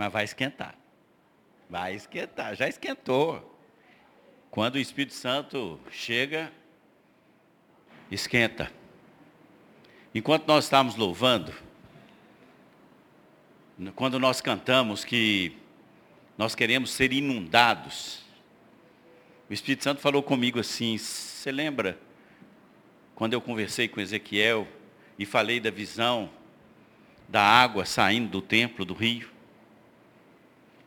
Mas vai esquentar. Vai esquentar, já esquentou. Quando o Espírito Santo chega, esquenta. Enquanto nós estávamos louvando, quando nós cantamos que nós queremos ser inundados, o Espírito Santo falou comigo assim, você lembra quando eu conversei com Ezequiel e falei da visão da água saindo do templo, do rio?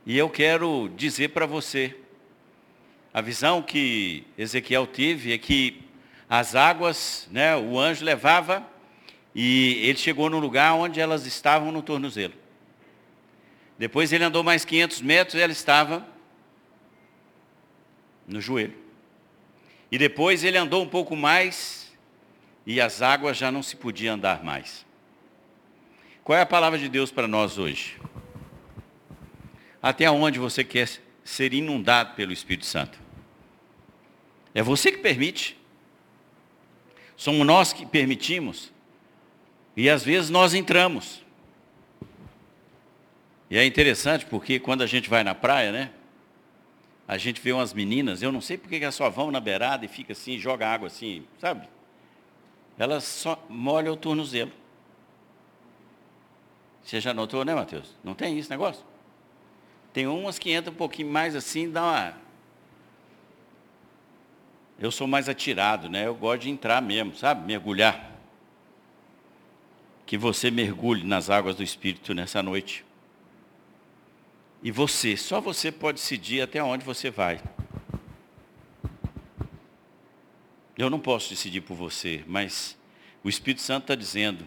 E eu quero dizer para você, a visão que Ezequiel teve é que as águas, né, o anjo levava e ele chegou no lugar onde elas estavam no tornozelo. Depois ele andou mais 500 metros e ela estava no joelho. E depois ele andou um pouco mais e as águas já não se podiam andar mais. Qual é a palavra de Deus para nós hoje? Até onde você quer ser inundado pelo Espírito Santo? É você que permite. Somos nós que permitimos. E às vezes nós entramos. E é interessante porque quando a gente vai na praia, né? A gente vê umas meninas, eu não sei porque elas só vão na beirada e fica assim, joga água assim, sabe? Elas só molham o tornozelo. Você já notou, né, Mateus? Não tem isso negócio? Tem umas que entram um pouquinho mais assim, dá uma. Eu sou mais atirado, né? Eu gosto de entrar mesmo, sabe? Mergulhar. Que você mergulhe nas águas do Espírito nessa noite. E você, só você pode decidir até onde você vai. Eu não posso decidir por você, mas o Espírito Santo está dizendo: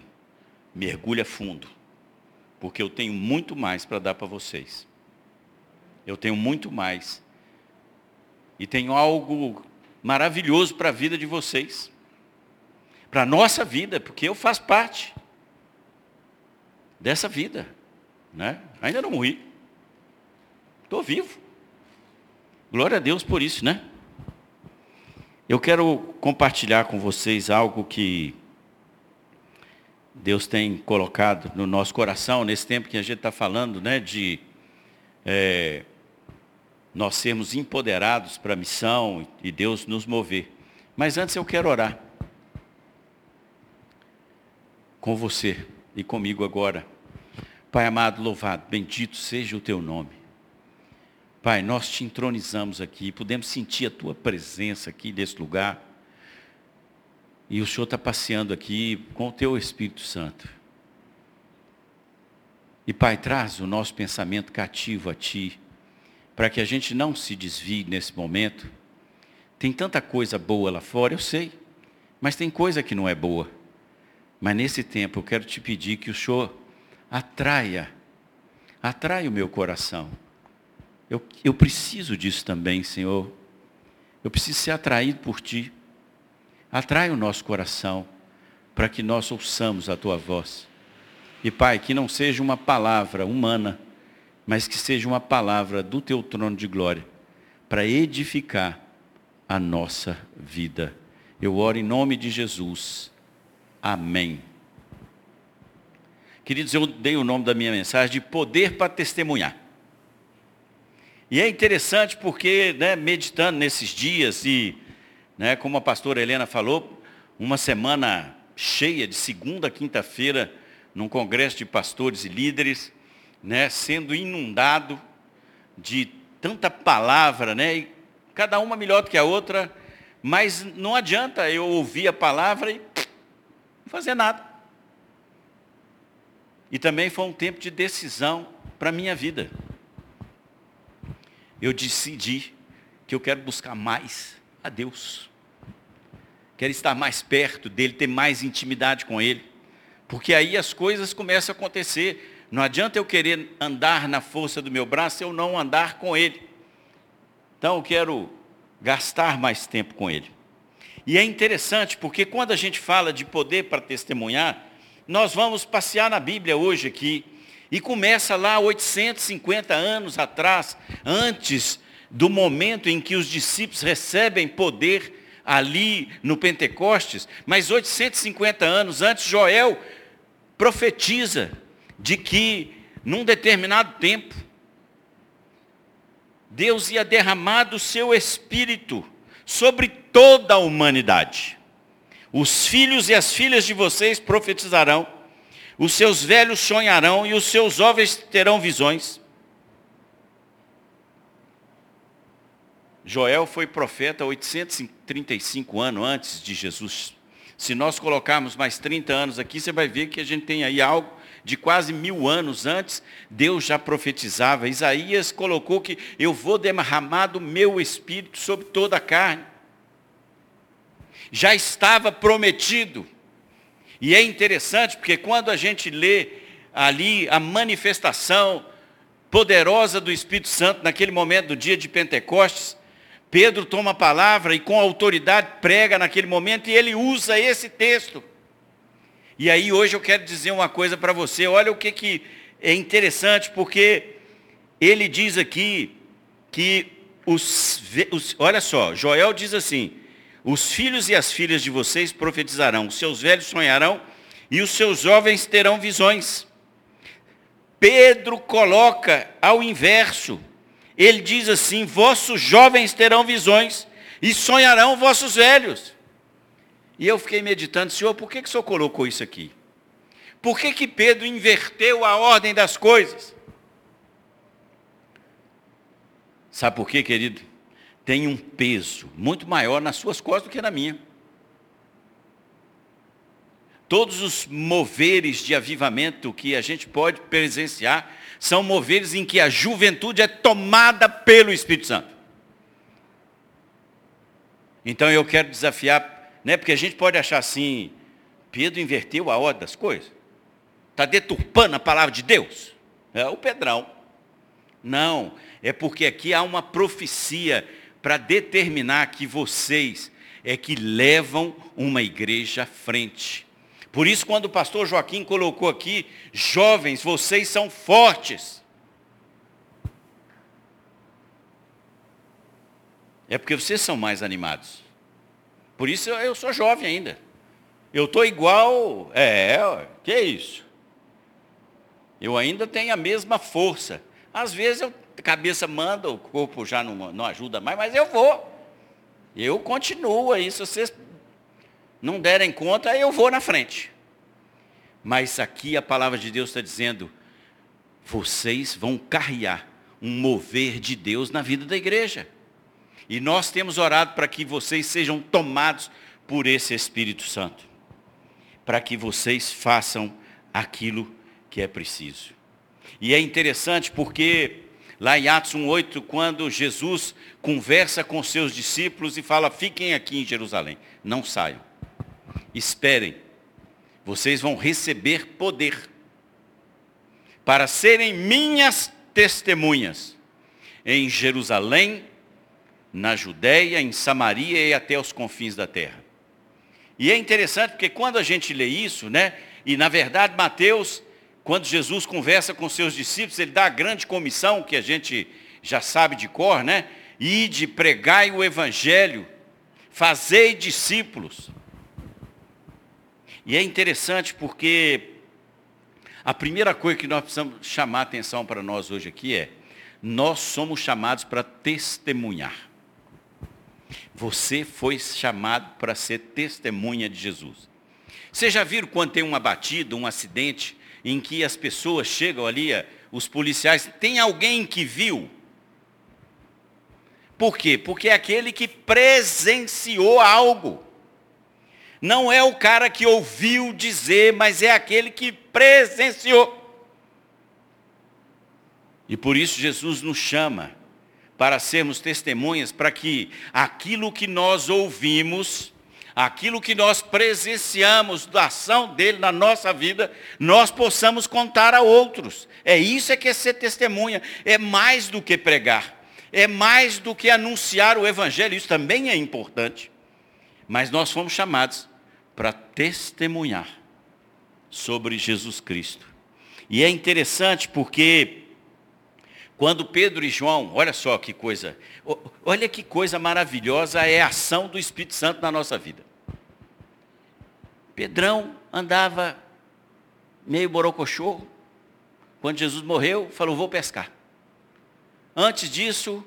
mergulha fundo, porque eu tenho muito mais para dar para vocês. Eu tenho muito mais. E tenho algo maravilhoso para a vida de vocês. Para a nossa vida, porque eu faço parte dessa vida. Né? Ainda não morri. Estou vivo. Glória a Deus por isso, né? Eu quero compartilhar com vocês algo que Deus tem colocado no nosso coração nesse tempo que a gente está falando, né, de é, nós sermos empoderados para a missão e Deus nos mover. Mas antes eu quero orar com você e comigo agora. Pai amado, louvado, bendito seja o teu nome. Pai, nós te entronizamos aqui, podemos sentir a tua presença aqui nesse lugar. E o Senhor está passeando aqui com o teu Espírito Santo. E Pai, traz o nosso pensamento cativo a Ti para que a gente não se desvie nesse momento. Tem tanta coisa boa lá fora, eu sei, mas tem coisa que não é boa. Mas nesse tempo eu quero te pedir que o Senhor atraia, atraia o meu coração. Eu, eu preciso disso também, Senhor. Eu preciso ser atraído por Ti. Atrai o nosso coração para que nós ouçamos a Tua voz. E Pai, que não seja uma palavra humana, mas que seja uma palavra do teu trono de glória para edificar a nossa vida. Eu oro em nome de Jesus. Amém. Queridos, eu dei o nome da minha mensagem de poder para testemunhar. E é interessante porque, né, meditando nesses dias e, né, como a pastora Helena falou, uma semana cheia de segunda a quinta-feira, num congresso de pastores e líderes, né, sendo inundado de tanta palavra, né, e cada uma melhor do que a outra, mas não adianta eu ouvir a palavra e não fazer nada. E também foi um tempo de decisão para a minha vida. Eu decidi que eu quero buscar mais a Deus. Quero estar mais perto dele, ter mais intimidade com ele. Porque aí as coisas começam a acontecer. Não adianta eu querer andar na força do meu braço se eu não andar com ele. Então eu quero gastar mais tempo com ele. E é interessante porque quando a gente fala de poder para testemunhar, nós vamos passear na Bíblia hoje aqui e começa lá 850 anos atrás, antes do momento em que os discípulos recebem poder ali no Pentecostes, mas 850 anos antes Joel profetiza de que num determinado tempo Deus ia derramar do seu espírito sobre toda a humanidade. Os filhos e as filhas de vocês profetizarão, os seus velhos sonharão e os seus jovens terão visões. Joel foi profeta 835 anos antes de Jesus. Se nós colocarmos mais 30 anos aqui, você vai ver que a gente tem aí algo de quase mil anos antes, Deus já profetizava. Isaías colocou que eu vou derramar do meu espírito sobre toda a carne. Já estava prometido. E é interessante porque quando a gente lê ali a manifestação poderosa do Espírito Santo naquele momento do dia de Pentecostes, Pedro toma a palavra e com autoridade prega naquele momento e ele usa esse texto. E aí hoje eu quero dizer uma coisa para você, olha o que, que é interessante, porque ele diz aqui que os, os, olha só, Joel diz assim, os filhos e as filhas de vocês profetizarão, os seus velhos sonharão e os seus jovens terão visões. Pedro coloca ao inverso. Ele diz assim: vossos jovens terão visões e sonharão vossos velhos. E eu fiquei meditando, Senhor, por que, que o Senhor colocou isso aqui? Por que, que Pedro inverteu a ordem das coisas? Sabe por quê, querido? Tem um peso muito maior nas suas costas do que na minha. Todos os moveres de avivamento que a gente pode presenciar são moveres em que a juventude é tomada pelo Espírito Santo. Então eu quero desafiar né? Porque a gente pode achar assim, Pedro inverteu a ordem das coisas. Está deturpando a palavra de Deus. É o Pedrão. Não, é porque aqui há uma profecia para determinar que vocês é que levam uma igreja à frente. Por isso, quando o pastor Joaquim colocou aqui, jovens, vocês são fortes. É porque vocês são mais animados. Por isso eu, sou jovem ainda. Eu estou igual. É, que é isso? Eu ainda tenho a mesma força. Às vezes a cabeça manda, o corpo já não, não ajuda mais, mas eu vou. Eu continuo aí. Se vocês não derem conta, eu vou na frente. Mas aqui a palavra de Deus está dizendo: vocês vão carrear um mover de Deus na vida da igreja. E nós temos orado para que vocês sejam tomados por esse Espírito Santo. Para que vocês façam aquilo que é preciso. E é interessante porque lá em Atos 1,8, quando Jesus conversa com seus discípulos e fala, fiquem aqui em Jerusalém, não saiam. Esperem, vocês vão receber poder para serem minhas testemunhas em Jerusalém, na Judéia, em Samaria e até os confins da terra. E é interessante porque quando a gente lê isso, né, e na verdade Mateus, quando Jesus conversa com seus discípulos, ele dá a grande comissão que a gente já sabe de cor, né? E de pregai o evangelho, fazei discípulos. E é interessante porque a primeira coisa que nós precisamos chamar a atenção para nós hoje aqui é, nós somos chamados para testemunhar. Você foi chamado para ser testemunha de Jesus. Vocês já viram quando tem uma batida, um acidente, em que as pessoas chegam ali, os policiais, tem alguém que viu? Por quê? Porque é aquele que presenciou algo. Não é o cara que ouviu dizer, mas é aquele que presenciou. E por isso Jesus nos chama para sermos testemunhas, para que aquilo que nós ouvimos, aquilo que nós presenciamos da ação dele na nossa vida, nós possamos contar a outros. É isso é que é ser testemunha, é mais do que pregar, é mais do que anunciar o evangelho, isso também é importante. Mas nós fomos chamados para testemunhar sobre Jesus Cristo. E é interessante porque quando Pedro e João, olha só que coisa, olha que coisa maravilhosa é a ação do Espírito Santo na nossa vida. Pedrão andava meio borocochô. Quando Jesus morreu, falou, vou pescar. Antes disso,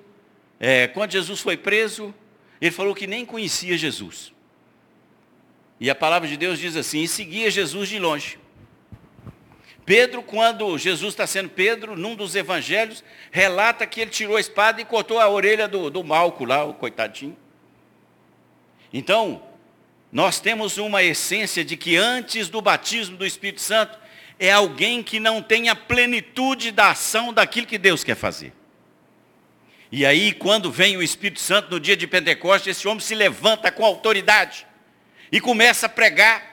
é, quando Jesus foi preso, ele falou que nem conhecia Jesus. E a palavra de Deus diz assim, e seguia Jesus de longe. Pedro, quando Jesus está sendo Pedro, num dos evangelhos, relata que ele tirou a espada e cortou a orelha do, do Malco lá, o coitadinho. Então, nós temos uma essência de que antes do batismo do Espírito Santo, é alguém que não tem a plenitude da ação daquilo que Deus quer fazer. E aí, quando vem o Espírito Santo no dia de Pentecostes, esse homem se levanta com autoridade e começa a pregar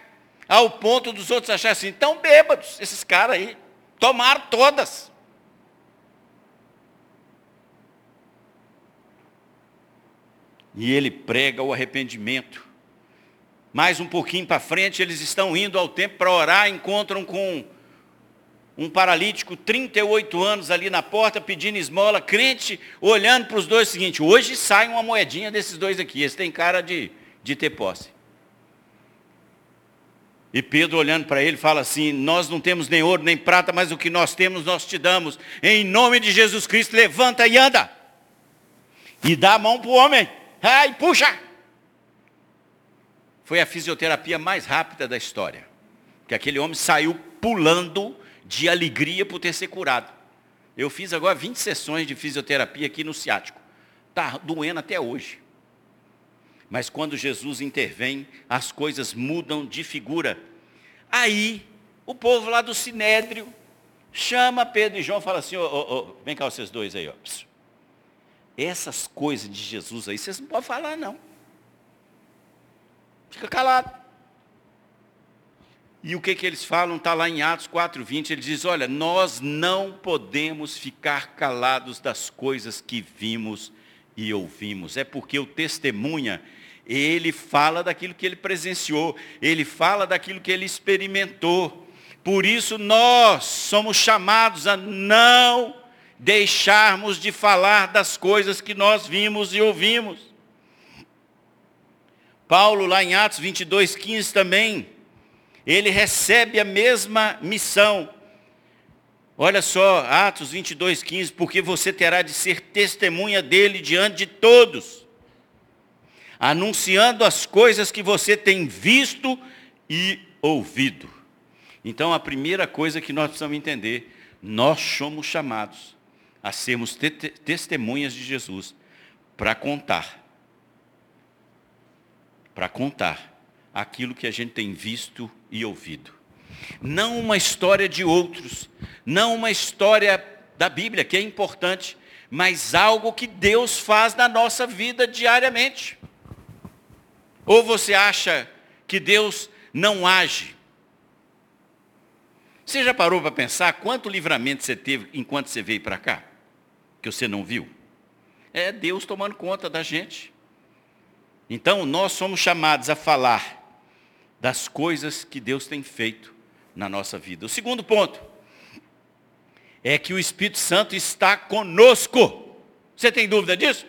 ao ponto dos outros acharem assim, tão bêbados, esses caras aí, tomaram todas. E ele prega o arrependimento. Mais um pouquinho para frente, eles estão indo ao templo para orar, encontram com um paralítico, 38 anos ali na porta, pedindo esmola, crente, olhando para os dois, seguinte, hoje sai uma moedinha desses dois aqui, eles têm cara de, de ter posse. E Pedro olhando para ele fala assim, nós não temos nem ouro nem prata, mas o que nós temos nós te damos. Em nome de Jesus Cristo, levanta e anda. E dá a mão para o homem. Ai, puxa! Foi a fisioterapia mais rápida da história. Que aquele homem saiu pulando de alegria por ter ser curado. Eu fiz agora 20 sessões de fisioterapia aqui no ciático. Está doendo até hoje. Mas quando Jesus intervém, as coisas mudam de figura. Aí, o povo lá do Sinédrio chama Pedro e João e fala assim, oh, oh, oh, vem cá vocês dois aí, ó. Essas coisas de Jesus aí, vocês não podem falar não. Fica calado. E o que, que eles falam? Está lá em Atos 4,20, ele diz, olha, nós não podemos ficar calados das coisas que vimos e ouvimos. É porque o testemunha ele fala daquilo que ele presenciou, ele fala daquilo que ele experimentou. Por isso nós somos chamados a não deixarmos de falar das coisas que nós vimos e ouvimos. Paulo, lá em Atos 22, 15 também, ele recebe a mesma missão. Olha só, Atos 22, 15, porque você terá de ser testemunha dele diante de todos anunciando as coisas que você tem visto e ouvido. Então, a primeira coisa que nós precisamos entender, nós somos chamados a sermos te testemunhas de Jesus para contar. Para contar aquilo que a gente tem visto e ouvido. Não uma história de outros, não uma história da Bíblia, que é importante, mas algo que Deus faz na nossa vida diariamente. Ou você acha que Deus não age? Você já parou para pensar quanto livramento você teve enquanto você veio para cá? Que você não viu? É Deus tomando conta da gente. Então, nós somos chamados a falar das coisas que Deus tem feito na nossa vida. O segundo ponto é que o Espírito Santo está conosco. Você tem dúvida disso?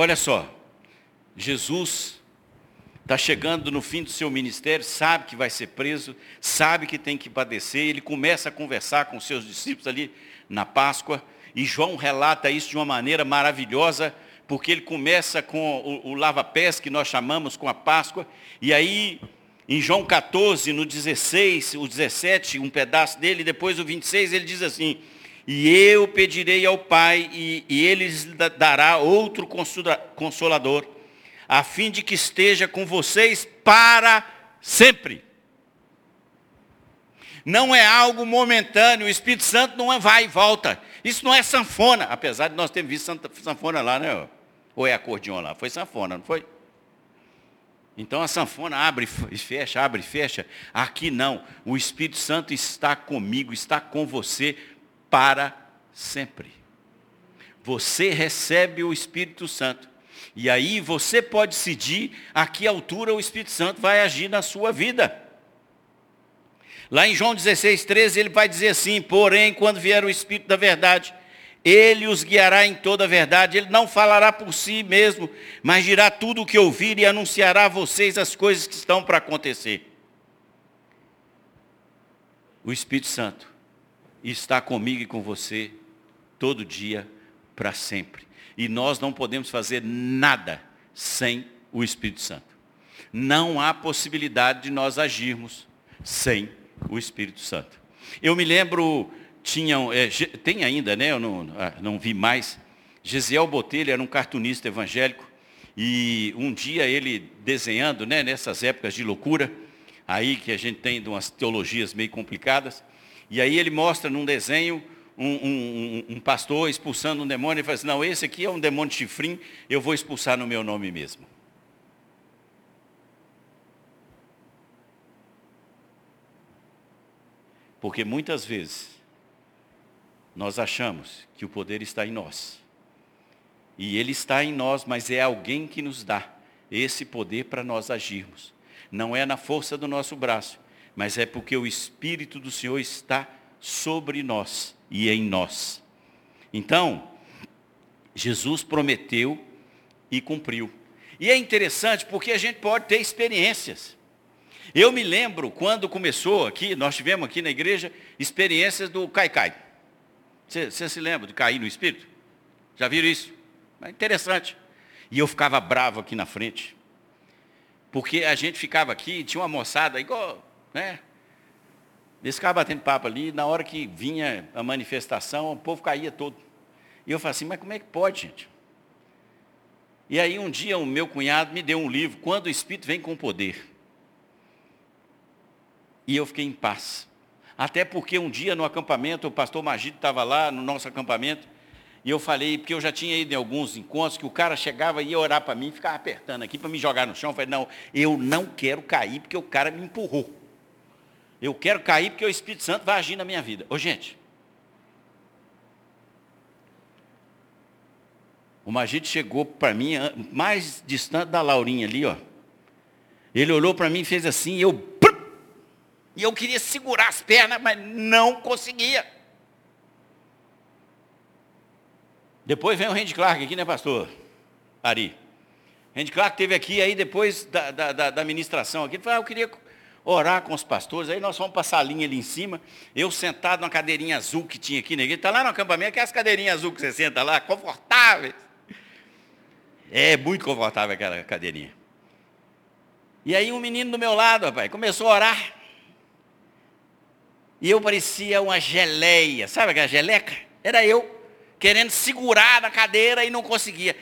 Olha só, Jesus está chegando no fim do seu ministério, sabe que vai ser preso, sabe que tem que padecer, ele começa a conversar com seus discípulos ali na Páscoa, e João relata isso de uma maneira maravilhosa, porque ele começa com o, o lava-pés que nós chamamos com a Páscoa, e aí em João 14, no 16, o 17, um pedaço dele, depois o 26, ele diz assim, e eu pedirei ao Pai, e, e ele lhes dará outro consolador, a fim de que esteja com vocês para sempre. Não é algo momentâneo, o Espírito Santo não é vai e volta. Isso não é sanfona, apesar de nós termos visto sanfona lá, né? Ou é acordeon lá? Foi sanfona, não foi? Então a sanfona abre e fecha, abre e fecha. Aqui não. O Espírito Santo está comigo, está com você para sempre. Você recebe o Espírito Santo. E aí você pode decidir a que altura o Espírito Santo vai agir na sua vida. Lá em João 16, 13, ele vai dizer assim, porém, quando vier o Espírito da verdade, ele os guiará em toda a verdade, ele não falará por si mesmo, mas dirá tudo o que ouvir e anunciará a vocês as coisas que estão para acontecer. O Espírito Santo está comigo e com você todo dia para sempre. E nós não podemos fazer nada sem o Espírito Santo. Não há possibilidade de nós agirmos sem o Espírito Santo. Eu me lembro, tinham, é, tem ainda, né? Eu não, ah, não vi mais. Gesiel Botelho era um cartunista evangélico e um dia ele desenhando, né, nessas épocas de loucura, aí que a gente tem umas teologias meio complicadas, e aí ele mostra num desenho um, um, um, pastor expulsando um demônio e fala assim, não, esse aqui é um demônio de chifrim, eu vou expulsar no meu nome mesmo. Porque muitas vezes nós achamos que o poder está em nós. E ele está em nós, mas é alguém que nos dá esse poder para nós agirmos. Não é na força do nosso braço, mas é porque o Espírito do Senhor está sobre nós e em nós. Então, Jesus prometeu e cumpriu. E é interessante porque a gente pode ter experiências. Eu me lembro quando começou aqui, nós tivemos aqui na igreja experiências do Caicai. Você, se lembra de cair no Espírito? Já viram isso? É interessante. E eu ficava bravo aqui na frente. Porque a gente ficava aqui, tinha uma moçada igual, né? Eles ficavam batendo papo ali, na hora que vinha a manifestação, o povo caía todo. E eu falei assim, mas como é que pode, gente? E aí um dia o meu cunhado me deu um livro, Quando o Espírito Vem com Poder. E eu fiquei em paz. Até porque um dia no acampamento, o pastor Magido estava lá no nosso acampamento, e eu falei, porque eu já tinha ido em alguns encontros, que o cara chegava e ia orar para mim, ficava apertando aqui para me jogar no chão. Eu falei, não, eu não quero cair, porque o cara me empurrou. Eu quero cair porque o Espírito Santo vai agir na minha vida. Ô gente, o Magito chegou para mim, mais distante da Laurinha ali, ó. Ele olhou para mim e fez assim, e eu e eu queria segurar as pernas, mas não conseguia. Depois vem o Randy Clark aqui, né, pastor? Ari. Randy Clark teve aqui, aí depois da, da, da ministração aqui, ele falou, ah, eu queria orar com os pastores. Aí nós fomos para a salinha ali em cima, eu sentado numa cadeirinha azul que tinha aqui na igreja. Está lá no acampamento, que é as cadeirinhas azul que você senta lá, confortáveis. É muito confortável aquela cadeirinha. E aí um menino do meu lado, rapaz, começou a orar. E eu parecia uma geleia, sabe aquela geleca? Era eu, querendo segurar na cadeira e não conseguia.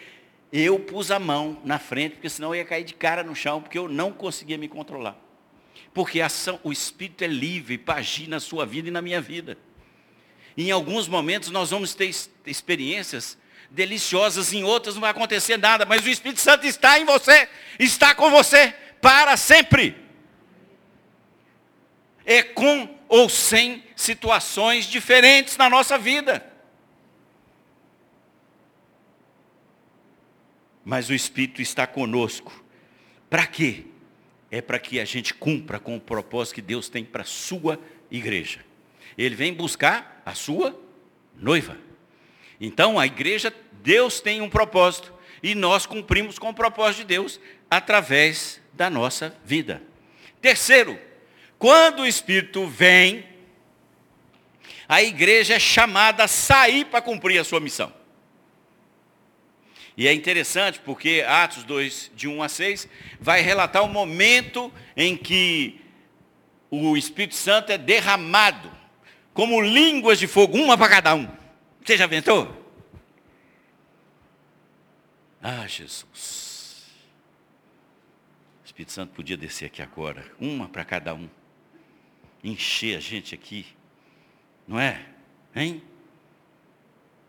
Eu pus a mão na frente, porque senão eu ia cair de cara no chão, porque eu não conseguia me controlar. Porque ação, o Espírito é livre para agir na sua vida e na minha vida. Em alguns momentos nós vamos ter experiências deliciosas, em outras não vai acontecer nada, mas o Espírito Santo está em você, está com você para sempre. É com ou sem situações diferentes na nossa vida. Mas o Espírito está conosco. Para quê? É para que a gente cumpra com o propósito que Deus tem para a sua igreja. Ele vem buscar a sua noiva. Então, a igreja, Deus tem um propósito. E nós cumprimos com o propósito de Deus através da nossa vida. Terceiro, quando o Espírito vem, a igreja é chamada a sair para cumprir a sua missão. E é interessante porque Atos 2, de 1 a 6, vai relatar o momento em que o Espírito Santo é derramado, como línguas de fogo, uma para cada um. Você já ventou? Ah, Jesus. O Espírito Santo podia descer aqui agora, uma para cada um encher a gente aqui. Não é? Hein?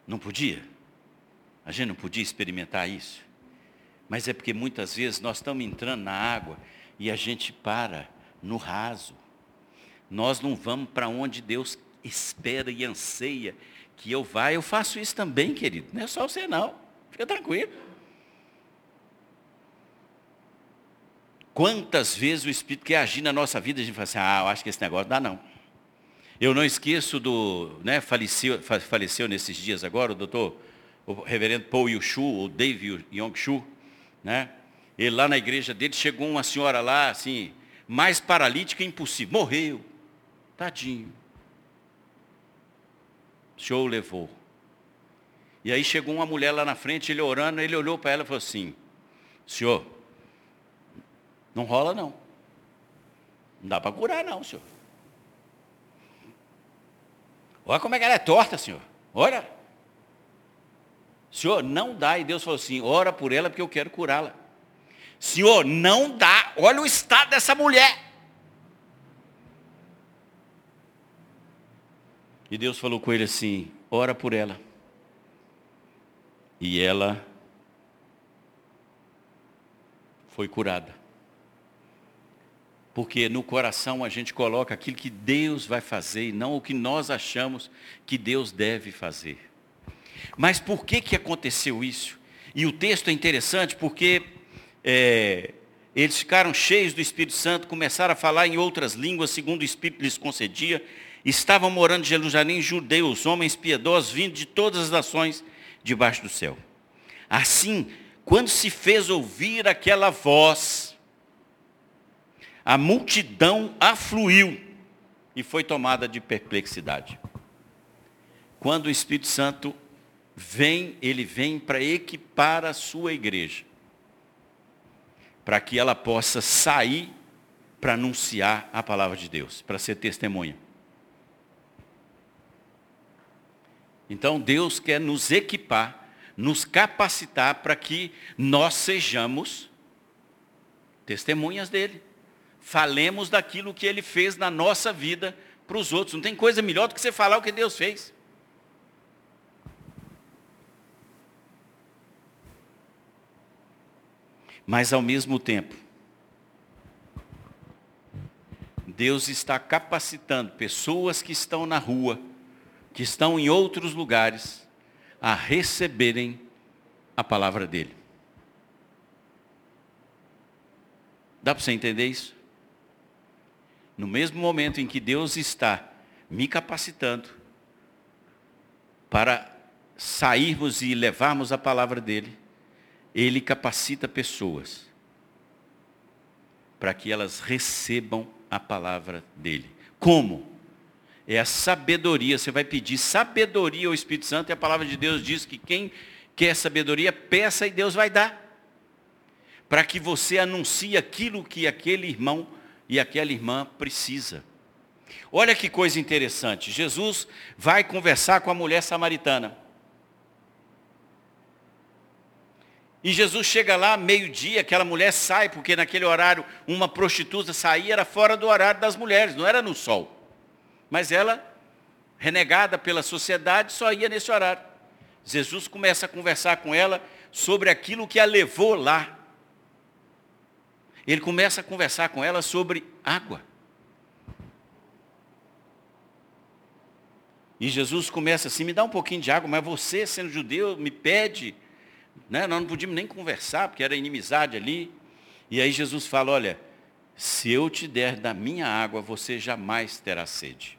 Não podia? A gente não podia experimentar isso? Mas é porque muitas vezes nós estamos entrando na água e a gente para no raso. Nós não vamos para onde Deus espera e anseia que eu vá. Eu faço isso também, querido. Não é só você não. Fica tranquilo. Quantas vezes o Espírito quer agir na nossa vida, a gente fala assim, ah, eu acho que esse negócio dá não. Eu não esqueço do, né, faleceu, faleceu nesses dias agora, o doutor, o reverendo Paul Yushu, o Dave Yong-Shu, né? Ele lá na igreja dele, chegou uma senhora lá, assim, mais paralítica impossível, morreu. Tadinho. o senhor o levou. E aí chegou uma mulher lá na frente, ele orando, ele olhou para ela e falou assim, senhor, não rola não. Não dá para curar não, senhor. Olha como é que ela é torta, senhor. Olha. Senhor, não dá. E Deus falou assim, ora por ela porque eu quero curá-la. Senhor, não dá. Olha o estado dessa mulher. E Deus falou com ele assim, ora por ela. E ela foi curada. Porque no coração a gente coloca aquilo que Deus vai fazer e não o que nós achamos que Deus deve fazer. Mas por que, que aconteceu isso? E o texto é interessante porque é, eles ficaram cheios do Espírito Santo, começaram a falar em outras línguas, segundo o Espírito lhes concedia. Estavam morando em Jerusalém judeus, homens piedosos, vindos de todas as nações debaixo do céu. Assim, quando se fez ouvir aquela voz, a multidão afluiu e foi tomada de perplexidade. Quando o Espírito Santo vem, ele vem para equipar a sua igreja, para que ela possa sair para anunciar a palavra de Deus, para ser testemunha. Então Deus quer nos equipar, nos capacitar para que nós sejamos testemunhas dele falemos daquilo que ele fez na nossa vida para os outros. Não tem coisa melhor do que você falar o que Deus fez. Mas ao mesmo tempo, Deus está capacitando pessoas que estão na rua, que estão em outros lugares, a receberem a palavra dele. Dá para você entender isso? no mesmo momento em que Deus está me capacitando para sairmos e levarmos a palavra dele, ele capacita pessoas para que elas recebam a palavra dele. Como? É a sabedoria. Você vai pedir sabedoria ao Espírito Santo e a palavra de Deus diz que quem quer sabedoria, peça e Deus vai dar. Para que você anuncie aquilo que aquele irmão e aquela irmã precisa. Olha que coisa interessante. Jesus vai conversar com a mulher samaritana. E Jesus chega lá, meio-dia, aquela mulher sai, porque naquele horário uma prostituta saía, era fora do horário das mulheres, não era no sol. Mas ela, renegada pela sociedade, só ia nesse horário. Jesus começa a conversar com ela sobre aquilo que a levou lá ele começa a conversar com ela sobre água. E Jesus começa assim, me dá um pouquinho de água, mas você, sendo judeu, me pede. Né? Nós não podíamos nem conversar, porque era inimizade ali. E aí Jesus fala, olha, se eu te der da minha água, você jamais terá sede.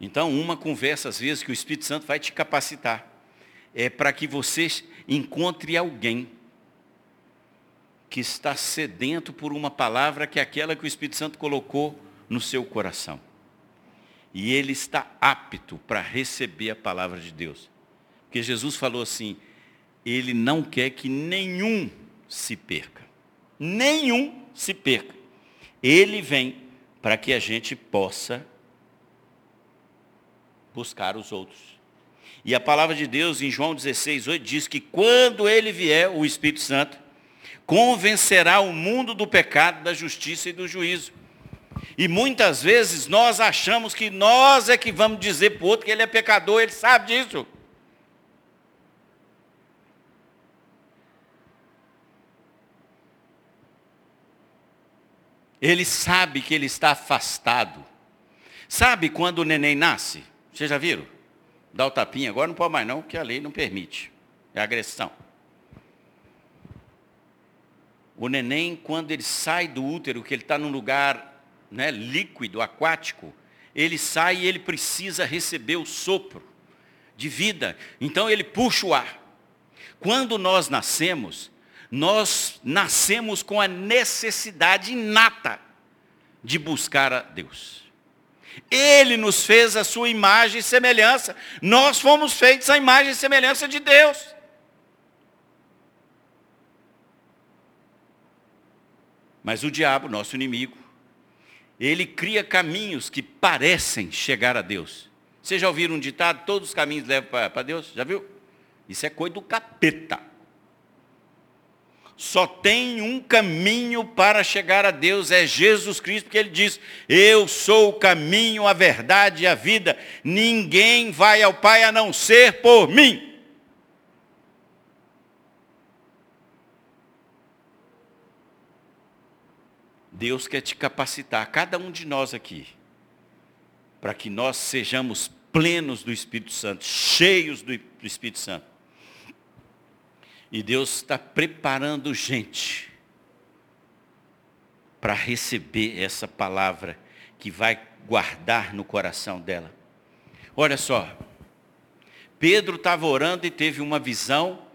Então, uma conversa, às vezes, que o Espírito Santo vai te capacitar, é para que você encontre alguém que está sedento por uma palavra que é aquela que o Espírito Santo colocou no seu coração. E ele está apto para receber a palavra de Deus. Porque Jesus falou assim, ele não quer que nenhum se perca. Nenhum se perca. Ele vem para que a gente possa buscar os outros. E a palavra de Deus em João 16, 8 diz que quando ele vier, o Espírito Santo, convencerá o mundo do pecado, da justiça e do juízo. E muitas vezes nós achamos que nós é que vamos dizer para o outro que ele é pecador, ele sabe disso. Ele sabe que ele está afastado. Sabe quando o neném nasce? Vocês já viram? Dá o tapinha, agora não pode mais não, porque a lei não permite. É agressão. O neném, quando ele sai do útero, que ele está num lugar né, líquido, aquático, ele sai e ele precisa receber o sopro de vida. Então ele puxa o ar. Quando nós nascemos, nós nascemos com a necessidade inata de buscar a Deus. Ele nos fez a sua imagem e semelhança. Nós fomos feitos à imagem e semelhança de Deus. Mas o diabo, nosso inimigo, ele cria caminhos que parecem chegar a Deus. Vocês já ouviram um ditado? Todos os caminhos levam para Deus? Já viu? Isso é coisa do capeta. Só tem um caminho para chegar a Deus, é Jesus Cristo, porque ele diz: Eu sou o caminho, a verdade e a vida. Ninguém vai ao Pai a não ser por mim. Deus quer te capacitar, cada um de nós aqui, para que nós sejamos plenos do Espírito Santo, cheios do Espírito Santo. E Deus está preparando gente para receber essa palavra que vai guardar no coração dela. Olha só, Pedro estava orando e teve uma visão.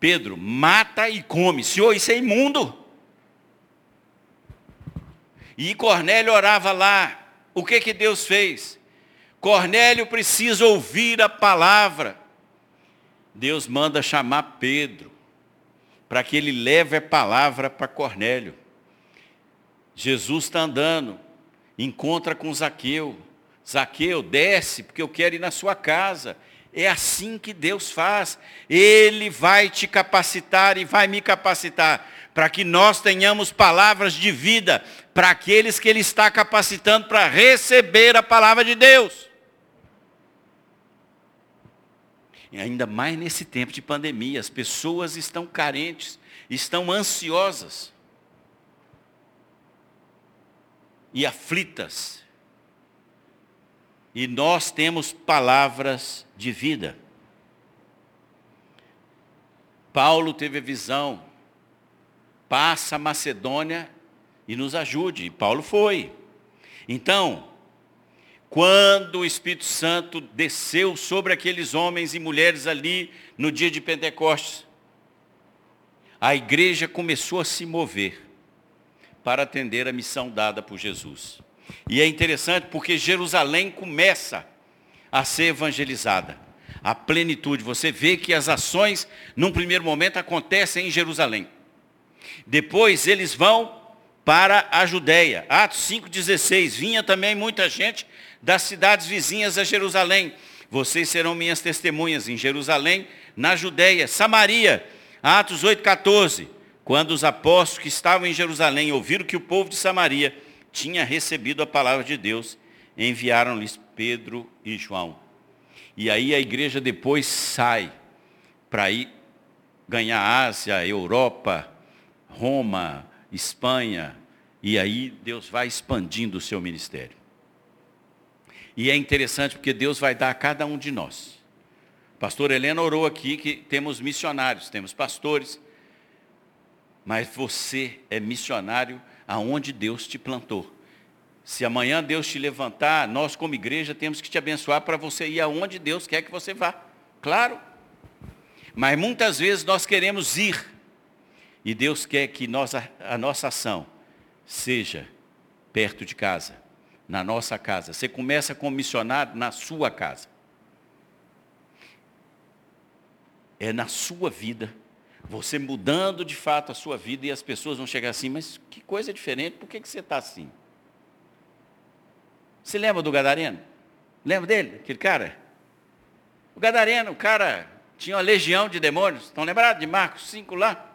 Pedro, mata e come. Senhor, isso é imundo. E Cornélio orava lá. O que que Deus fez? Cornélio precisa ouvir a palavra. Deus manda chamar Pedro para que ele leve a palavra para Cornélio. Jesus está andando, encontra com Zaqueu. Zaqueu, desce, porque eu quero ir na sua casa. É assim que Deus faz. Ele vai te capacitar e vai me capacitar para que nós tenhamos palavras de vida para aqueles que Ele está capacitando para receber a palavra de Deus. Ainda mais nesse tempo de pandemia, as pessoas estão carentes, estão ansiosas e aflitas. E nós temos palavras de vida. Paulo teve a visão passa a Macedônia e nos ajude. E Paulo foi. Então, quando o Espírito Santo desceu sobre aqueles homens e mulheres ali no dia de Pentecostes, a igreja começou a se mover para atender a missão dada por Jesus. E é interessante porque Jerusalém começa a ser evangelizada. A plenitude, você vê que as ações, num primeiro momento, acontecem em Jerusalém. Depois eles vão para a Judéia. Atos 5,16. Vinha também muita gente das cidades vizinhas a Jerusalém. Vocês serão minhas testemunhas em Jerusalém, na Judéia, Samaria. Atos 8,14. Quando os apóstolos que estavam em Jerusalém ouviram que o povo de Samaria tinha recebido a palavra de Deus, enviaram-lhes Pedro e João. E aí a igreja depois sai para ir ganhar Ásia, Europa, Roma, Espanha, e aí Deus vai expandindo o seu ministério. E é interessante porque Deus vai dar a cada um de nós. pastor Helena orou aqui que temos missionários, temos pastores, mas você é missionário aonde Deus te plantou. Se amanhã Deus te levantar, nós como igreja temos que te abençoar para você ir aonde Deus quer que você vá. Claro. Mas muitas vezes nós queremos ir, e Deus quer que nós, a nossa ação seja perto de casa, na nossa casa. Você começa como missionário na sua casa. É na sua vida, você mudando de fato a sua vida e as pessoas vão chegar assim, mas que coisa diferente, por que, que você está assim? Você lembra do Gadareno? Lembra dele, aquele cara? O Gadareno, o cara tinha uma legião de demônios. Estão lembrados de Marcos 5 lá?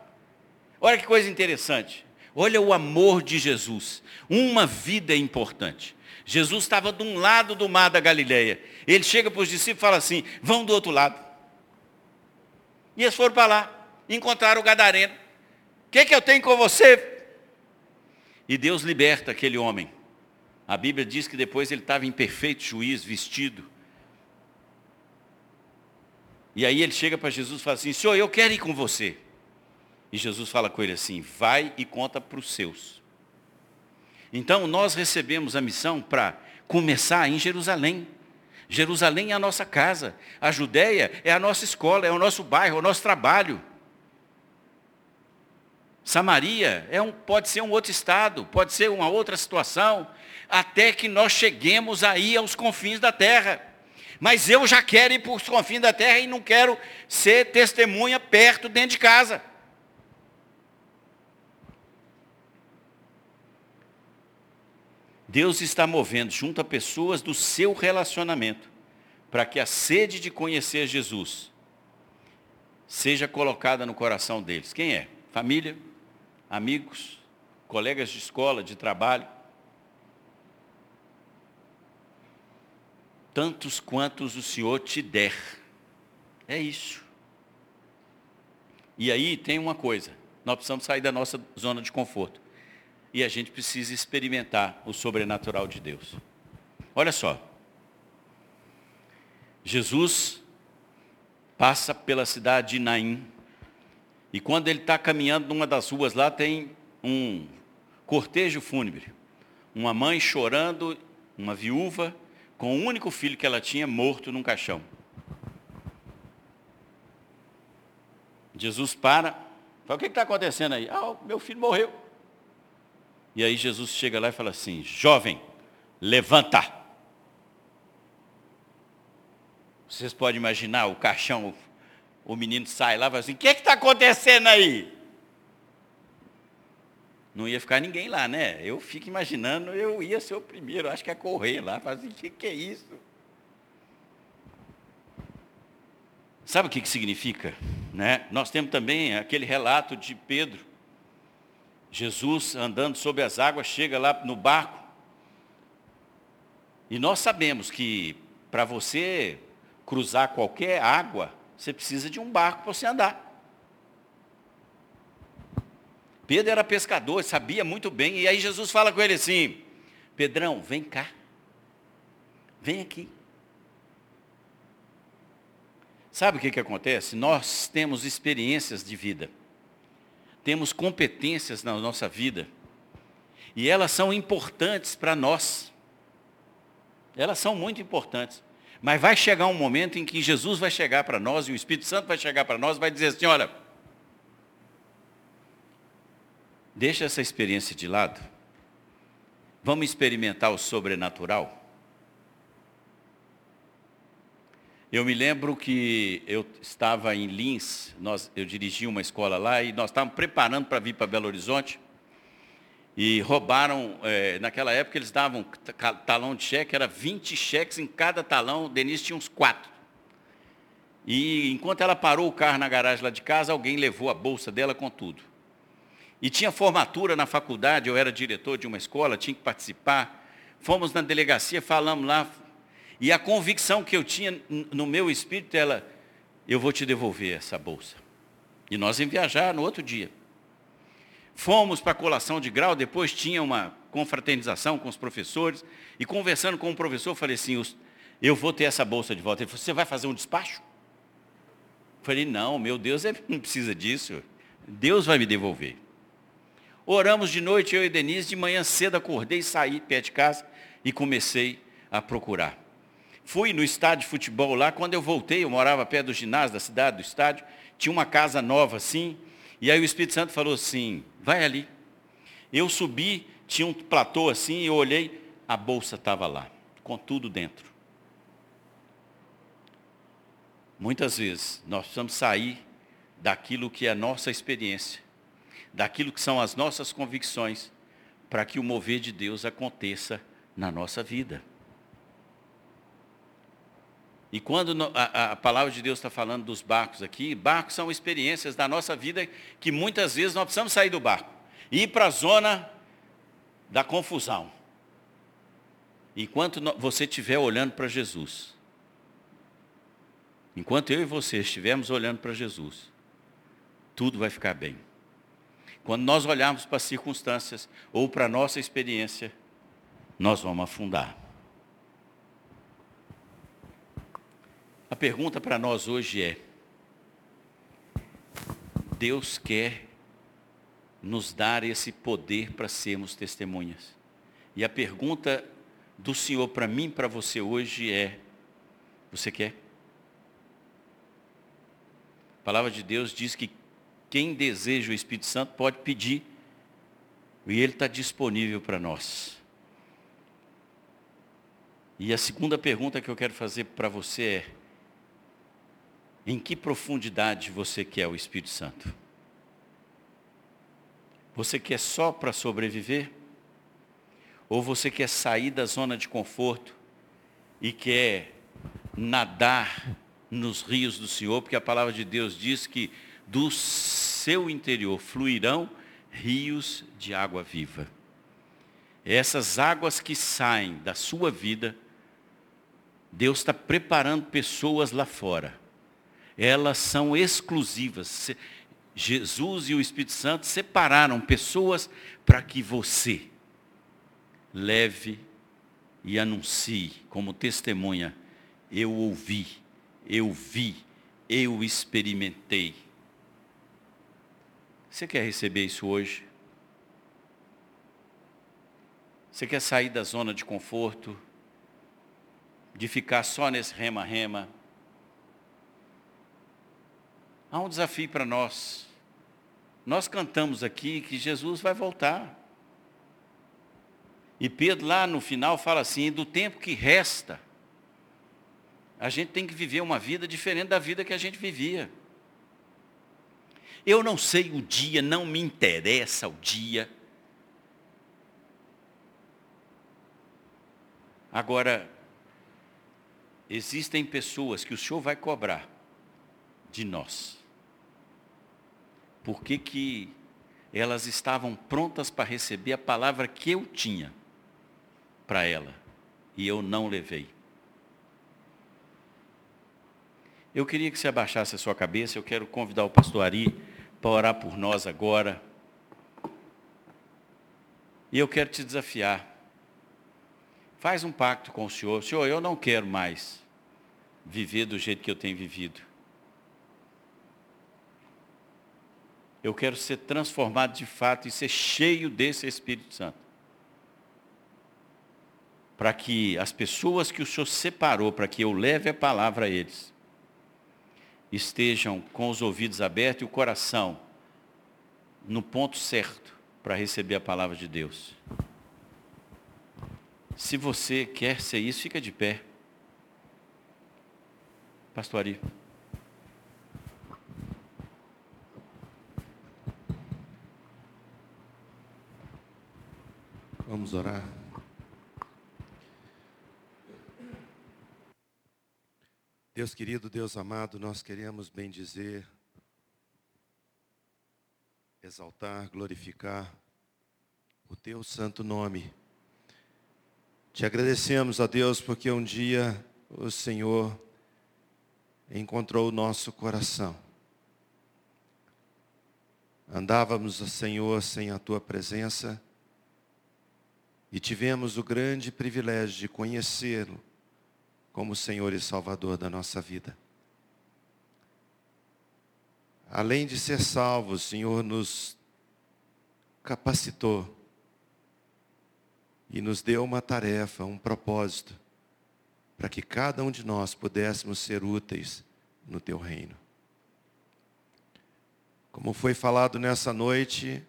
Olha que coisa interessante. Olha o amor de Jesus. Uma vida é importante. Jesus estava de um lado do mar da Galileia. Ele chega para os discípulos e fala assim, vão do outro lado. E eles foram para lá, encontraram o Gadareno. O que, que eu tenho com você? E Deus liberta aquele homem. A Bíblia diz que depois ele estava em perfeito juízo, vestido. E aí ele chega para Jesus e fala assim, Senhor, eu quero ir com você. E Jesus fala com ele assim: vai e conta para os seus. Então nós recebemos a missão para começar em Jerusalém. Jerusalém é a nossa casa, a Judéia é a nossa escola, é o nosso bairro, é o nosso trabalho. Samaria é um, pode ser um outro estado, pode ser uma outra situação, até que nós cheguemos aí aos confins da terra. Mas eu já quero ir para os confins da terra e não quero ser testemunha perto, dentro de casa. Deus está movendo junto a pessoas do seu relacionamento, para que a sede de conhecer Jesus seja colocada no coração deles. Quem é? Família, amigos, colegas de escola, de trabalho. Tantos quantos o Senhor te der. É isso. E aí tem uma coisa, nós precisamos sair da nossa zona de conforto. E a gente precisa experimentar o sobrenatural de Deus. Olha só. Jesus passa pela cidade de Naim. E quando ele está caminhando numa das ruas lá, tem um cortejo fúnebre. Uma mãe chorando, uma viúva, com o único filho que ela tinha morto num caixão. Jesus para, fala, o que está acontecendo aí? Ah, meu filho morreu. E aí Jesus chega lá e fala assim, jovem, levanta. Vocês podem imaginar o caixão, o menino sai lá e fala assim, o que está acontecendo aí? Não ia ficar ninguém lá, né? Eu fico imaginando, eu ia ser o primeiro, acho que é correr lá, falar assim, o que, que é isso? Sabe o que, que significa? Né? Nós temos também aquele relato de Pedro, Jesus andando sobre as águas, chega lá no barco. E nós sabemos que para você cruzar qualquer água, você precisa de um barco para você andar. Pedro era pescador, sabia muito bem, e aí Jesus fala com ele assim: Pedrão, vem cá, vem aqui. Sabe o que, que acontece? Nós temos experiências de vida temos competências na nossa vida, e elas são importantes para nós. Elas são muito importantes. Mas vai chegar um momento em que Jesus vai chegar para nós, e o Espírito Santo vai chegar para nós e vai dizer assim, olha, deixa essa experiência de lado, vamos experimentar o sobrenatural. Eu me lembro que eu estava em Lins, nós, eu dirigi uma escola lá e nós estávamos preparando para vir para Belo Horizonte. E roubaram, é, naquela época eles davam talão de cheque, era 20 cheques em cada talão, Denise tinha uns quatro. E enquanto ela parou o carro na garagem lá de casa, alguém levou a bolsa dela com tudo. E tinha formatura na faculdade, eu era diretor de uma escola, tinha que participar. Fomos na delegacia, falamos lá, e a convicção que eu tinha no meu espírito, ela, eu vou te devolver essa bolsa. E nós em viajar no outro dia. Fomos para a colação de grau, depois tinha uma confraternização com os professores, e conversando com o professor, falei assim, eu vou ter essa bolsa de volta. Ele falou, você vai fazer um despacho? Falei, não, meu Deus não precisa disso. Deus vai me devolver. Oramos de noite, eu e Denise, de manhã cedo acordei, saí pé de casa e comecei a procurar. Fui no estádio de futebol lá, quando eu voltei, eu morava perto do ginásio da cidade, do estádio, tinha uma casa nova assim, e aí o Espírito Santo falou assim, vai ali. Eu subi, tinha um platô assim, eu olhei, a bolsa estava lá, com tudo dentro. Muitas vezes nós precisamos sair daquilo que é a nossa experiência, daquilo que são as nossas convicções, para que o mover de Deus aconteça na nossa vida. E quando a, a palavra de Deus está falando dos barcos aqui, barcos são experiências da nossa vida que muitas vezes nós precisamos sair do barco e ir para a zona da confusão. Enquanto você estiver olhando para Jesus, enquanto eu e você estivermos olhando para Jesus, tudo vai ficar bem. Quando nós olharmos para as circunstâncias ou para a nossa experiência, nós vamos afundar. A pergunta para nós hoje é: Deus quer nos dar esse poder para sermos testemunhas. E a pergunta do Senhor para mim, para você hoje é: você quer? A palavra de Deus diz que Quem deseja o Espírito Santo pode pedir. E ele está disponível para nós. E a segunda pergunta que eu quero fazer para você é: em que profundidade você quer o Espírito Santo? Você quer só para sobreviver? Ou você quer sair da zona de conforto e quer nadar nos rios do Senhor? Porque a palavra de Deus diz que do seu interior fluirão rios de água viva. Essas águas que saem da sua vida, Deus está preparando pessoas lá fora. Elas são exclusivas. Jesus e o Espírito Santo separaram pessoas para que você leve e anuncie como testemunha: eu ouvi, eu vi, eu experimentei. Você quer receber isso hoje? Você quer sair da zona de conforto? De ficar só nesse rema-rema? Há um desafio para nós. Nós cantamos aqui que Jesus vai voltar. E Pedro lá no final fala assim, do tempo que resta, a gente tem que viver uma vida diferente da vida que a gente vivia. Eu não sei o dia, não me interessa o dia. Agora, existem pessoas que o Senhor vai cobrar de nós. Por que, que elas estavam prontas para receber a palavra que eu tinha para ela e eu não levei? Eu queria que você abaixasse a sua cabeça, eu quero convidar o pastor Ari para orar por nós agora. E eu quero te desafiar. Faz um pacto com o Senhor. Senhor, eu não quero mais viver do jeito que eu tenho vivido. Eu quero ser transformado de fato e ser cheio desse Espírito Santo. Para que as pessoas que o Senhor separou, para que eu leve a palavra a eles, estejam com os ouvidos abertos e o coração no ponto certo para receber a palavra de Deus. Se você quer ser isso, fica de pé. Pastor Ari. Vamos orar. Deus querido, Deus amado, nós queremos bem dizer, exaltar, glorificar o teu santo nome. Te agradecemos, a Deus, porque um dia o Senhor encontrou o nosso coração. Andávamos, Senhor, sem a tua presença e tivemos o grande privilégio de conhecê-lo como Senhor e Salvador da nossa vida. Além de ser salvo, o Senhor nos capacitou e nos deu uma tarefa, um propósito, para que cada um de nós pudéssemos ser úteis no teu reino. Como foi falado nessa noite,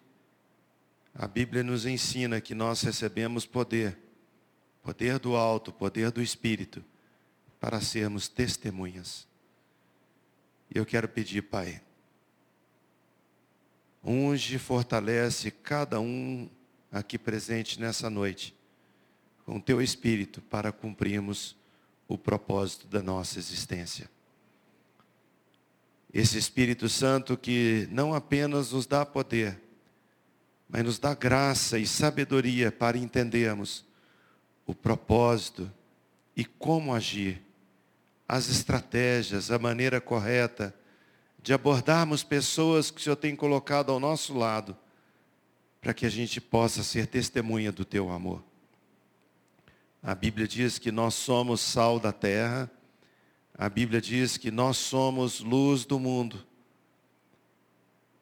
a Bíblia nos ensina que nós recebemos poder, poder do alto, poder do Espírito, para sermos testemunhas. E eu quero pedir, Pai, unge e fortalece cada um aqui presente nessa noite, com teu Espírito, para cumprirmos o propósito da nossa existência. Esse Espírito Santo que não apenas nos dá poder, mas nos dá graça e sabedoria para entendermos o propósito e como agir as estratégias, a maneira correta de abordarmos pessoas que o Senhor tem colocado ao nosso lado, para que a gente possa ser testemunha do teu amor. A Bíblia diz que nós somos sal da terra, a Bíblia diz que nós somos luz do mundo.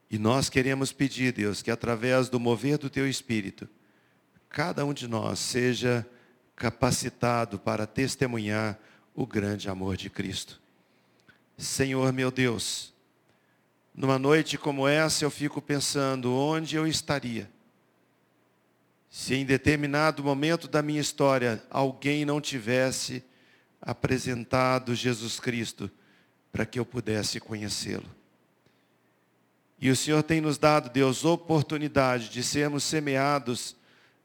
E nós queremos pedir, Deus, que através do mover do teu espírito, cada um de nós seja capacitado para testemunhar o grande amor de Cristo. Senhor meu Deus, Numa noite como essa, eu fico pensando onde eu estaria se em determinado momento da minha história alguém não tivesse apresentado Jesus Cristo para que eu pudesse conhecê-lo. E o Senhor tem nos dado, Deus, oportunidade de sermos semeados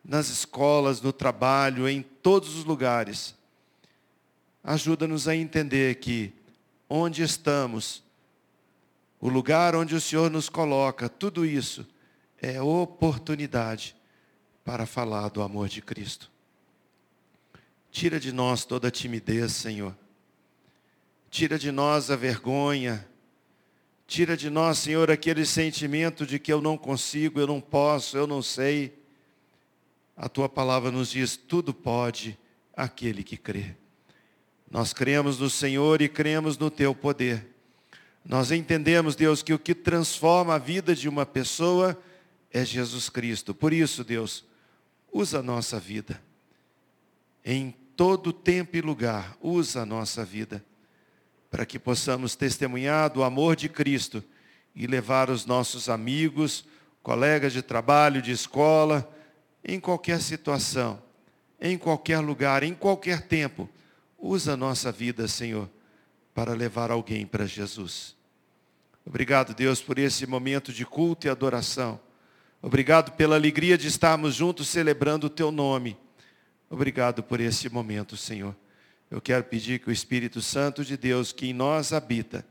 nas escolas, no trabalho, em todos os lugares. Ajuda-nos a entender que onde estamos, o lugar onde o Senhor nos coloca, tudo isso é oportunidade para falar do amor de Cristo. Tira de nós toda a timidez, Senhor. Tira de nós a vergonha. Tira de nós, Senhor, aquele sentimento de que eu não consigo, eu não posso, eu não sei. A tua palavra nos diz: tudo pode aquele que crê. Nós cremos no Senhor e cremos no teu poder. Nós entendemos, Deus, que o que transforma a vida de uma pessoa é Jesus Cristo. Por isso, Deus, usa a nossa vida. Em todo tempo e lugar, usa a nossa vida. Para que possamos testemunhar do amor de Cristo e levar os nossos amigos, colegas de trabalho, de escola, em qualquer situação, em qualquer lugar, em qualquer tempo. Usa a nossa vida, Senhor, para levar alguém para Jesus. Obrigado, Deus, por esse momento de culto e adoração. Obrigado pela alegria de estarmos juntos celebrando o teu nome. Obrigado por esse momento, Senhor. Eu quero pedir que o Espírito Santo de Deus, que em nós habita,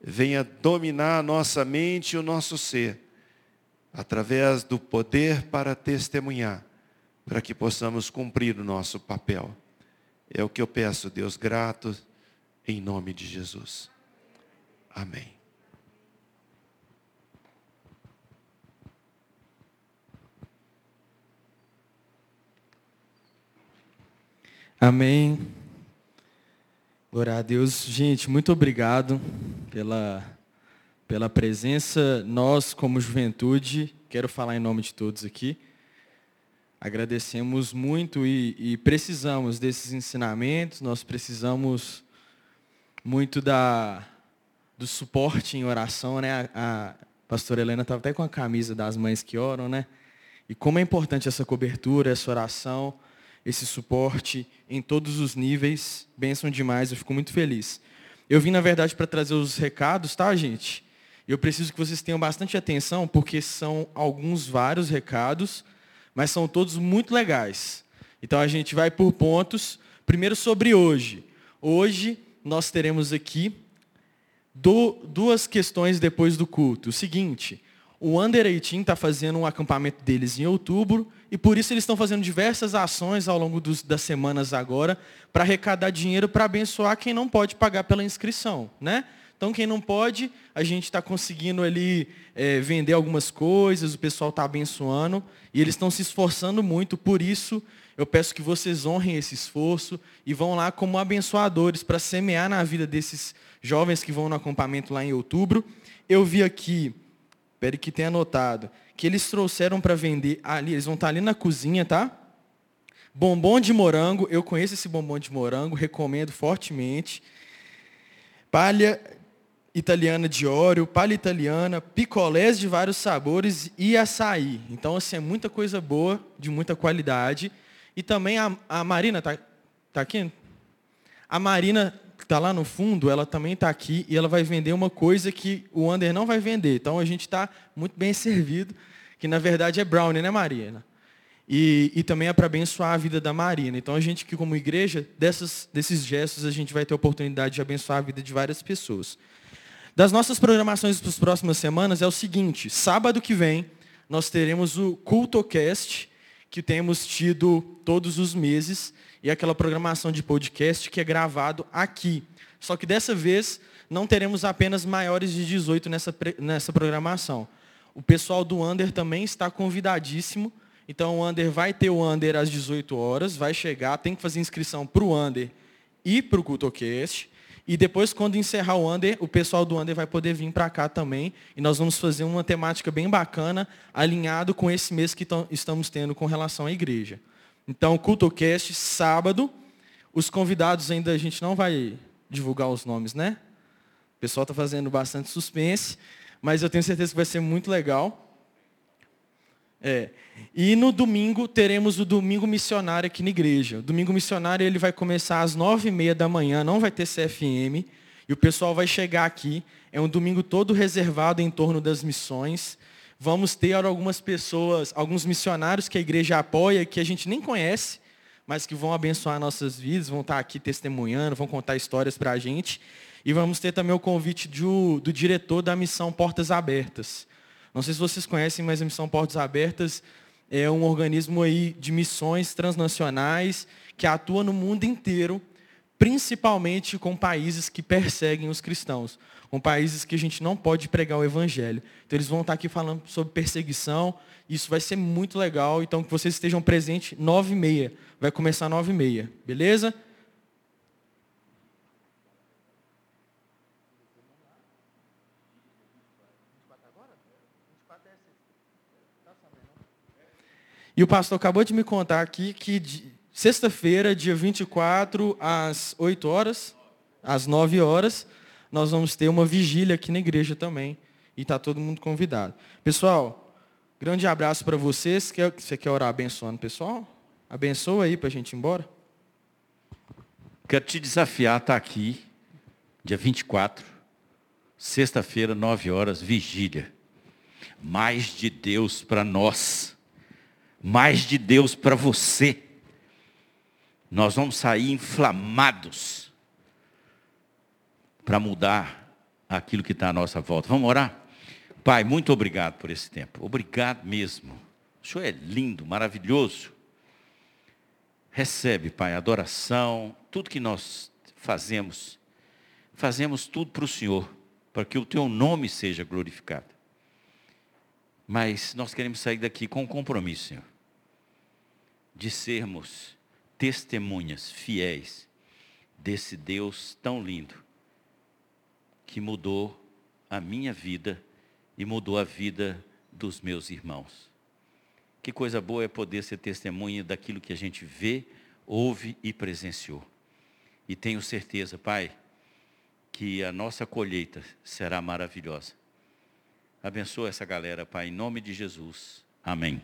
venha dominar a nossa mente e o nosso ser, através do poder para testemunhar, para que possamos cumprir o nosso papel. É o que eu peço, Deus, grato, em nome de Jesus. Amém. Amém. Glória a Deus. Gente, muito obrigado pela, pela presença. Nós, como juventude, quero falar em nome de todos aqui, agradecemos muito e, e precisamos desses ensinamentos, nós precisamos muito da, do suporte em oração, né? A, a pastora Helena estava até com a camisa das mães que oram, né? E como é importante essa cobertura, essa oração esse suporte em todos os níveis. Benção demais, eu fico muito feliz. Eu vim, na verdade, para trazer os recados, tá, gente? Eu preciso que vocês tenham bastante atenção, porque são alguns vários recados, mas são todos muito legais. Então a gente vai por pontos. Primeiro sobre hoje. Hoje nós teremos aqui duas questões depois do culto. O seguinte, o Under 18 está fazendo um acampamento deles em outubro e por isso eles estão fazendo diversas ações ao longo dos, das semanas agora para arrecadar dinheiro para abençoar quem não pode pagar pela inscrição, né? Então quem não pode, a gente está conseguindo ali é, vender algumas coisas, o pessoal está abençoando e eles estão se esforçando muito. Por isso eu peço que vocês honrem esse esforço e vão lá como abençoadores para semear na vida desses jovens que vão no acampamento lá em outubro. Eu vi aqui Espere que tenha anotado. Que eles trouxeram para vender ali, eles vão estar tá ali na cozinha, tá? Bombom de morango, eu conheço esse bombom de morango, recomendo fortemente. Palha italiana de óleo, palha italiana, picolés de vários sabores e açaí. Então, assim, é muita coisa boa, de muita qualidade. E também a, a Marina, tá, tá aqui? A Marina está lá no fundo, ela também está aqui e ela vai vender uma coisa que o Under não vai vender. Então a gente está muito bem servido, que na verdade é brownie, né, Marina? E, e também é para abençoar a vida da Marina. Então a gente que como igreja, dessas, desses gestos, a gente vai ter a oportunidade de abençoar a vida de várias pessoas. Das nossas programações para as próximas semanas é o seguinte, sábado que vem, nós teremos o CultoCast, que temos tido todos os meses, e aquela programação de podcast que é gravado aqui. Só que dessa vez não teremos apenas maiores de 18 nessa, nessa programação. O pessoal do Under também está convidadíssimo. Então o Under vai ter o Under às 18 horas, vai chegar, tem que fazer inscrição para o Under e para o CultoCast. E depois, quando encerrar o Under, o pessoal do Under vai poder vir para cá também. E nós vamos fazer uma temática bem bacana, alinhado com esse mês que estamos tendo com relação à igreja. Então, CultoCast, sábado. Os convidados ainda a gente não vai divulgar os nomes, né? O pessoal está fazendo bastante suspense. mas eu tenho certeza que vai ser muito legal. É. E no domingo teremos o domingo missionário aqui na igreja. O domingo missionário ele vai começar às nove e meia da manhã, não vai ter CFM. E o pessoal vai chegar aqui. É um domingo todo reservado em torno das missões. Vamos ter algumas pessoas, alguns missionários que a igreja apoia, que a gente nem conhece, mas que vão abençoar nossas vidas, vão estar aqui testemunhando, vão contar histórias para a gente. E vamos ter também o convite do, do diretor da missão Portas Abertas. Não sei se vocês conhecem, mas a Missão Portas Abertas é um organismo aí de missões transnacionais que atua no mundo inteiro, principalmente com países que perseguem os cristãos, com países que a gente não pode pregar o evangelho. Então eles vão estar aqui falando sobre perseguição, isso vai ser muito legal, então que vocês estejam presentes nove e meia, vai começar nove e meia, beleza? E o pastor acabou de me contar aqui que sexta-feira, dia 24, às 8 horas, às 9 horas, nós vamos ter uma vigília aqui na igreja também. E está todo mundo convidado. Pessoal, grande abraço para vocês. Você quer orar abençoando pessoal? Abençoa aí para a gente ir embora. Quero te desafiar a estar tá aqui, dia 24, sexta-feira, 9 horas, vigília. Mais de Deus para nós mais de Deus para você. Nós vamos sair inflamados para mudar aquilo que está à nossa volta. Vamos orar? Pai, muito obrigado por esse tempo. Obrigado mesmo. O Senhor é lindo, maravilhoso. Recebe, Pai, adoração, tudo que nós fazemos. Fazemos tudo para o Senhor, para que o Teu nome seja glorificado. Mas nós queremos sair daqui com um compromisso, Senhor, de sermos testemunhas fiéis desse Deus tão lindo, que mudou a minha vida e mudou a vida dos meus irmãos. Que coisa boa é poder ser testemunha daquilo que a gente vê, ouve e presenciou. E tenho certeza, Pai, que a nossa colheita será maravilhosa Abençoa essa galera, Pai, em nome de Jesus. Amém.